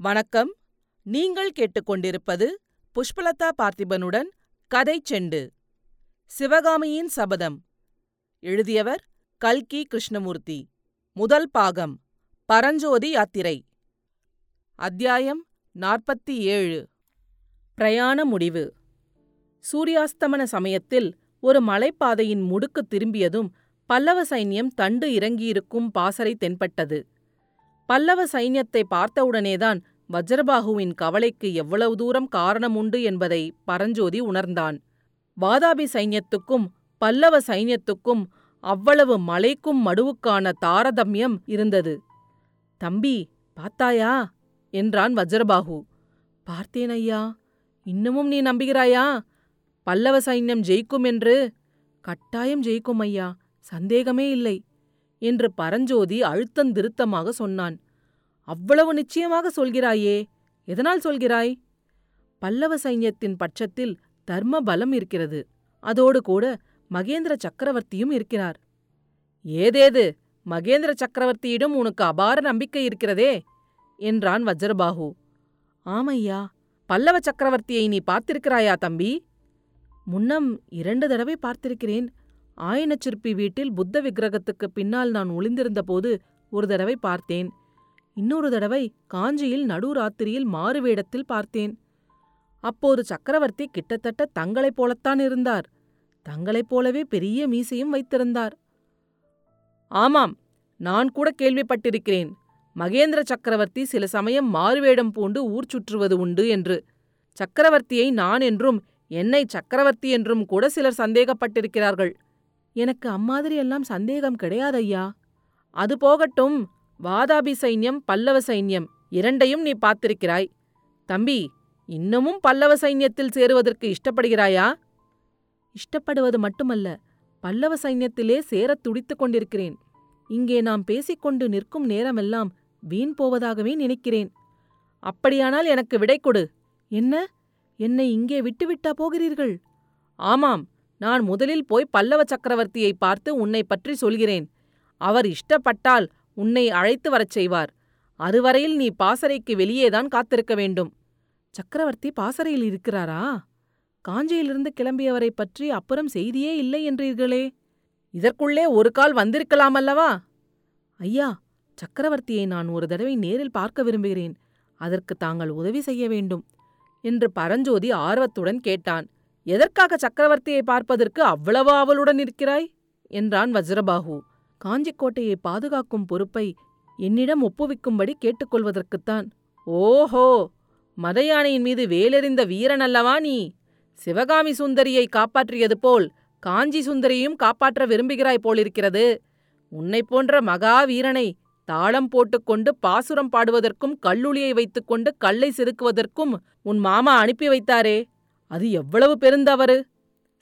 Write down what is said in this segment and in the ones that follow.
வணக்கம். நீங்கள் கேட்டுக்கொண்டிருப்பது புஷ்பலதா பார்த்திபனுடன் கதை செண்டு. சிவகாமியின் சபதம். எழுதியவர் கல்கி கிருஷ்ணமூர்த்தி. முதல் பாகம். பரஞ்சோதி யாத்திரை. அத்தியாயம் நாற்பத்தி ஏழு பிரயாண முடிவு. சூரியாஸ்தமன சமயத்தில் ஒரு மலைப்பாதையின் முடுக்கு திரும்பியதும் பல்லவ சைன்யம் தண்டு இறங்கியிருக்கும் பாசறை தென்பட்டது. பல்லவ சைன்யத்தை பார்த்தவுடனேதான் வஜ்ரபாகுவின் கவலைக்கு எவ்வளவு தூரம் காரணம் உண்டு என்பதை பரஞ்சோதி உணர்ந்தான். வாதாபி சைன்யத்துக்கும் பல்லவ சைன்யத்துக்கும் அவ்வளவு மலைக்கும் மடுவுக்கான தாரதமியம் இருந்தது. தம்பி பார்த்தாயா? என்றான் வஜ்ரபாகு. பார்த்தேன் ஐயா. இன்னமும் நீ நம்புகிறாயா? பல்லவ சைன்யம் ஜெயிக்கும் என்று? கட்டாயம் ஜெயிக்கும் ஐயா. சந்தேகமே இல்லை. என்று பரஞ்சோதி அழுத்தந்திருத்தமாக சொன்னான். அவ்வளவு நிச்சயமாக சொல்கிறாயே எதனால் சொல்கிறாய்? பல்லவ சைன்யத்தின் பட்சத்தில் தர்ம பலம் இருக்கிறது. அதோடு கூட மகேந்திர சக்கரவர்த்தியும் இருக்கிறார். ஏதேது? மகேந்திர சக்கரவர்த்தியிடம் உனக்கு அபார நம்பிக்கை இருக்கிறதே? என்றான் வஜ்ரபாகு. ஆமையா பல்லவ சக்கரவர்த்தியை நீ பார்த்திருக்கிறாயா தம்பி? முன்னம் இரண்டு தடவை பார்த்திருக்கிறேன். ஆயனச்சிற்பி வீட்டில் புத்த விக்கிரகத்துக்கு பின்னால் நான் ஒளிந்திருந்தபோது ஒரு தடவை பார்த்தேன். இன்னொரு தடவை காஞ்சியில் நடுராத்திரியில் மாறுவேடத்தில் பார்த்தேன். அப்போது சக்கரவர்த்தி கிட்டத்தட்ட தங்களைப் போலத்தான் இருந்தார். தங்களைப் போலவே பெரிய மீசையும் வைத்திருந்தார். ஆமாம் நான் கூட கேள்விப்பட்டிருக்கிறேன். மகேந்திர சக்கரவர்த்தி சில சமயம் மாறுவேடம் பூண்டு ஊர் சுற்றுவது உண்டு என்று. சக்கரவர்த்தியை நான் என்றும் என்னை சக்கரவர்த்தி என்றும் கூட சிலர் சந்தேகப்பட்டிருக்கிறார்கள். எனக்கு அம்மாதிரியெல்லாம் சந்தேகம் கிடையாதய்யா. அது போகட்டும் வாதாபி சைன்யம் பல்லவ சைன்யம் இரண்டையும் நீ பார்த்திருக்கிறாய். தம்பி இன்னமும் பல்லவ சைன்யத்தில் சேருவதற்கு இஷ்டப்படுகிறாயா? இஷ்டப்படுவது மட்டுமல்ல பல்லவ சைன்யத்திலே சேரத் துடித்துக் கொண்டிருக்கிறேன். இங்கே நாம் பேசிக்கொண்டு நிற்கும் நேரமெல்லாம் வீண் போவதாகவே நினைக்கிறேன். அப்படியானால் எனக்கு விடை கொடு. என்ன? என்னை இங்கே விட்டுவிட்டா போகிறீர்கள்? ஆமாம் நான் முதலில் போய் பல்லவ சக்கரவர்த்தியை பார்த்து உன்னை பற்றி சொல்கிறேன். அவர் இஷ்டப்பட்டால் உன்னை அழைத்து வரச் செய்வார். அதுவரையில் நீ பாசறைக்கு வெளியேதான் காத்திருக்க வேண்டும். சக்கரவர்த்தி பாசறையில் இருக்கிறாரா? காஞ்சியிலிருந்து கிளம்பியவரை பற்றி அப்புறம் செய்தியே இல்லை என்றீர்களே. இதற்குள்ளே ஒரு கால் வந்திருக்கலாமல்லவா ஐயா சக்கரவர்த்தியை நான் ஒரு தடவை நேரில் பார்க்க விரும்புகிறேன். அதற்கு தாங்கள் உதவி செய்ய வேண்டும். என்று பரஞ்சோதி ஆர்வத்துடன் கேட்டான். எதற்காக சக்கரவர்த்தியை பார்ப்பதற்கு அவ்வளவு ஆவலுடன் இருக்கிறாய்? என்றான் வஜ்ரபாஹு. காஞ்சிக்கோட்டையை பாதுகாக்கும் பொறுப்பை என்னிடம் ஒப்புவிக்கும்படி கேட்டுக்கொள்வதற்குத்தான். ஓஹோ! மதயானையின் மீது வேலெறிந்த வீரன் அல்லவா நீ? சிவகாமி சுந்தரியை காப்பாற்றியது போல் காஞ்சி சுந்தரியும் காப்பாற்ற விரும்புகிறாய் போலிருக்கிறது. உன்னைப் போன்ற மகாவீரனை தாளம் போட்டுக்கொண்டு பாசுரம் பாடுவதற்கும் கல்லுளியை வைத்துக்கொண்டு கல்லை செதுக்குவதற்கும் உன் மாமா அனுப்பி வைத்தாரே. அது எவ்வளவு பெருந்தவறு?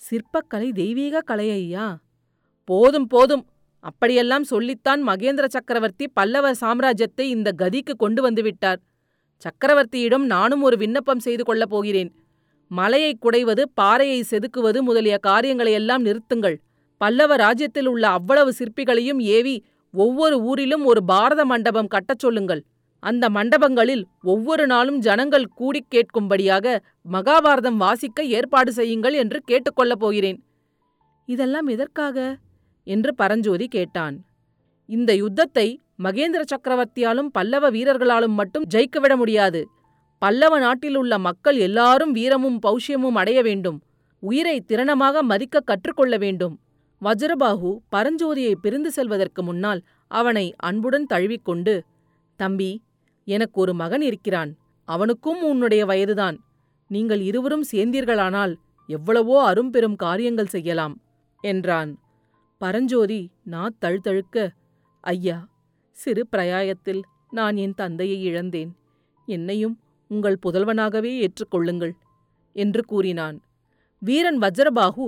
சிற்பக்கலை தெய்வீக கலை ஐயா போதும் போதும். அப்படியெல்லாம் சொல்லித்தான் மகேந்திர சக்கரவர்த்தி பல்லவ சாம்ராஜ்யத்தை இந்த கதிக்கு கொண்டு வந்துவிட்டார். சக்கரவர்த்தியிடம் நானும் ஒரு விண்ணப்பம் செய்து கொள்ளப் போகிறேன். மலையை குடைவது பாறையை செதுக்குவது முதலிய காரியங்களையெல்லாம் நிறுத்துங்கள். பல்லவ ராஜ்யத்தில் உள்ள அவ்வளவு சிற்பிகளையும் ஏவி ஒவ்வொரு ஊரிலும் ஒரு பாரத மண்டபம் கட்டச் சொல்லுங்கள். அந்த மண்டபங்களில் ஒவ்வொரு நாளும் ஜனங்கள் கூடிக் கேட்கும்படியாக மகாபாரதம் வாசிக்க ஏற்பாடு செய்யுங்கள் என்று கேட்டுக்கொள்ளப் போகிறேன். இதெல்லாம் எதற்காக? என்று பரஞ்சோதி கேட்டான். இந்த யுத்தத்தை மகேந்திர சக்கரவர்த்தியாலும் பல்லவ வீரர்களாலும் மட்டும் ஜெயிக்கவிட முடியாது. பல்லவ நாட்டில் உள்ள மக்கள் எல்லாரும் வீரமும் பௌஷ்யமும் அடைய வேண்டும். உயிரை திறனமாக மதிக்க கற்றுக்கொள்ள வேண்டும். வஜ்ரபாகு பரஞ்சோதியை பிரிந்து செல்வதற்கு முன்னால் அவனை அன்புடன் தழுவிக்கொண்டு தம்பி எனக்கு ஒரு மகன் இருக்கிறான். அவனுக்கும் உன்னுடைய வயதுதான். நீங்கள் இருவரும் சேர்ந்தீர்களானால் எவ்வளவோ அரும்பெரும் காரியங்கள் செய்யலாம் என்றான். பரஞ்சோதி நான் தழுதழுக்க ஐயா சிறு பிரயாயத்தில் நான் என் தந்தையை இழந்தேன். என்னையும் உங்கள் புதல்வனாகவே ஏற்றுக்கொள்ளுங்கள் என்று கூறினான். வீரன் வஜ்ரபாகு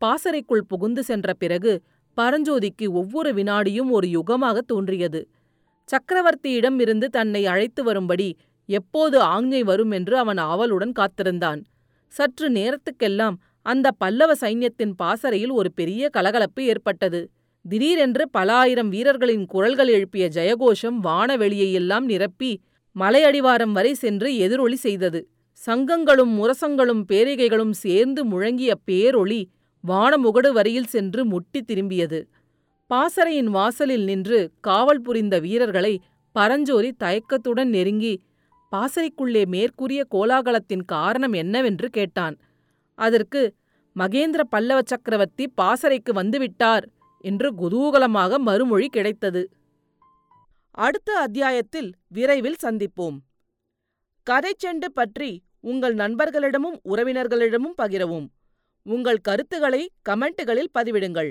பாசறைக்குள் புகுந்து சென்ற பிறகு பரஞ்சோதிக்கு ஒவ்வொரு வினாடியும் ஒரு யுகமாக தோன்றியது. சக்கரவர்த்தியிடம் இருந்து தன்னை அழைத்து வரும்படி எப்போது ஆஞ்ஞை வரும் என்று அவன் ஆவலுடன் காத்திருந்தான் சற்று நேரத்துக்கெல்லாம் அந்த பல்லவ சைன்யத்தின் பாசறையில் ஒரு பெரிய கலகலப்பு ஏற்பட்டது திடீரென்று பல ஆயிரம் வீரர்களின் குரல்கள் எழுப்பிய ஜெயகோஷம் வானவெளியையெல்லாம் நிரப்பி மலையடிவாரம் வரை சென்று எதிரொலி செய்தது. சங்கங்களும் முரசங்களும் பேரிகைகளும் சேர்ந்து முழங்கிய பேரொளி வானமுகடு வரையில் சென்று முட்டித் திரும்பியது. பாசறையின் வாசலில் நின்று காவல் புரிந்த வீரர்களை பரஞ்சோரி தயக்கத்துடன் நெருங்கி பாசறைக்குள்ளே மேற்கூறிய கோலாகலத்தின் காரணம் என்னவென்று கேட்டான். அதற்கு மகேந்திர பல்லவ சக்கரவர்த்தி பாசறைக்கு வந்துவிட்டார் என்று குதூகலமாக மறுமொழி கிடைத்தது. அடுத்த அத்தியாயத்தில் விரைவில் சந்திப்போம். கதைச்செண்டு பற்றி உங்கள் நண்பர்களிடமும் உறவினர்களிடமும் பகிரவும். உங்கள் கருத்துக்களை கமெண்ட்டுகளில் பதிவிடுங்கள்.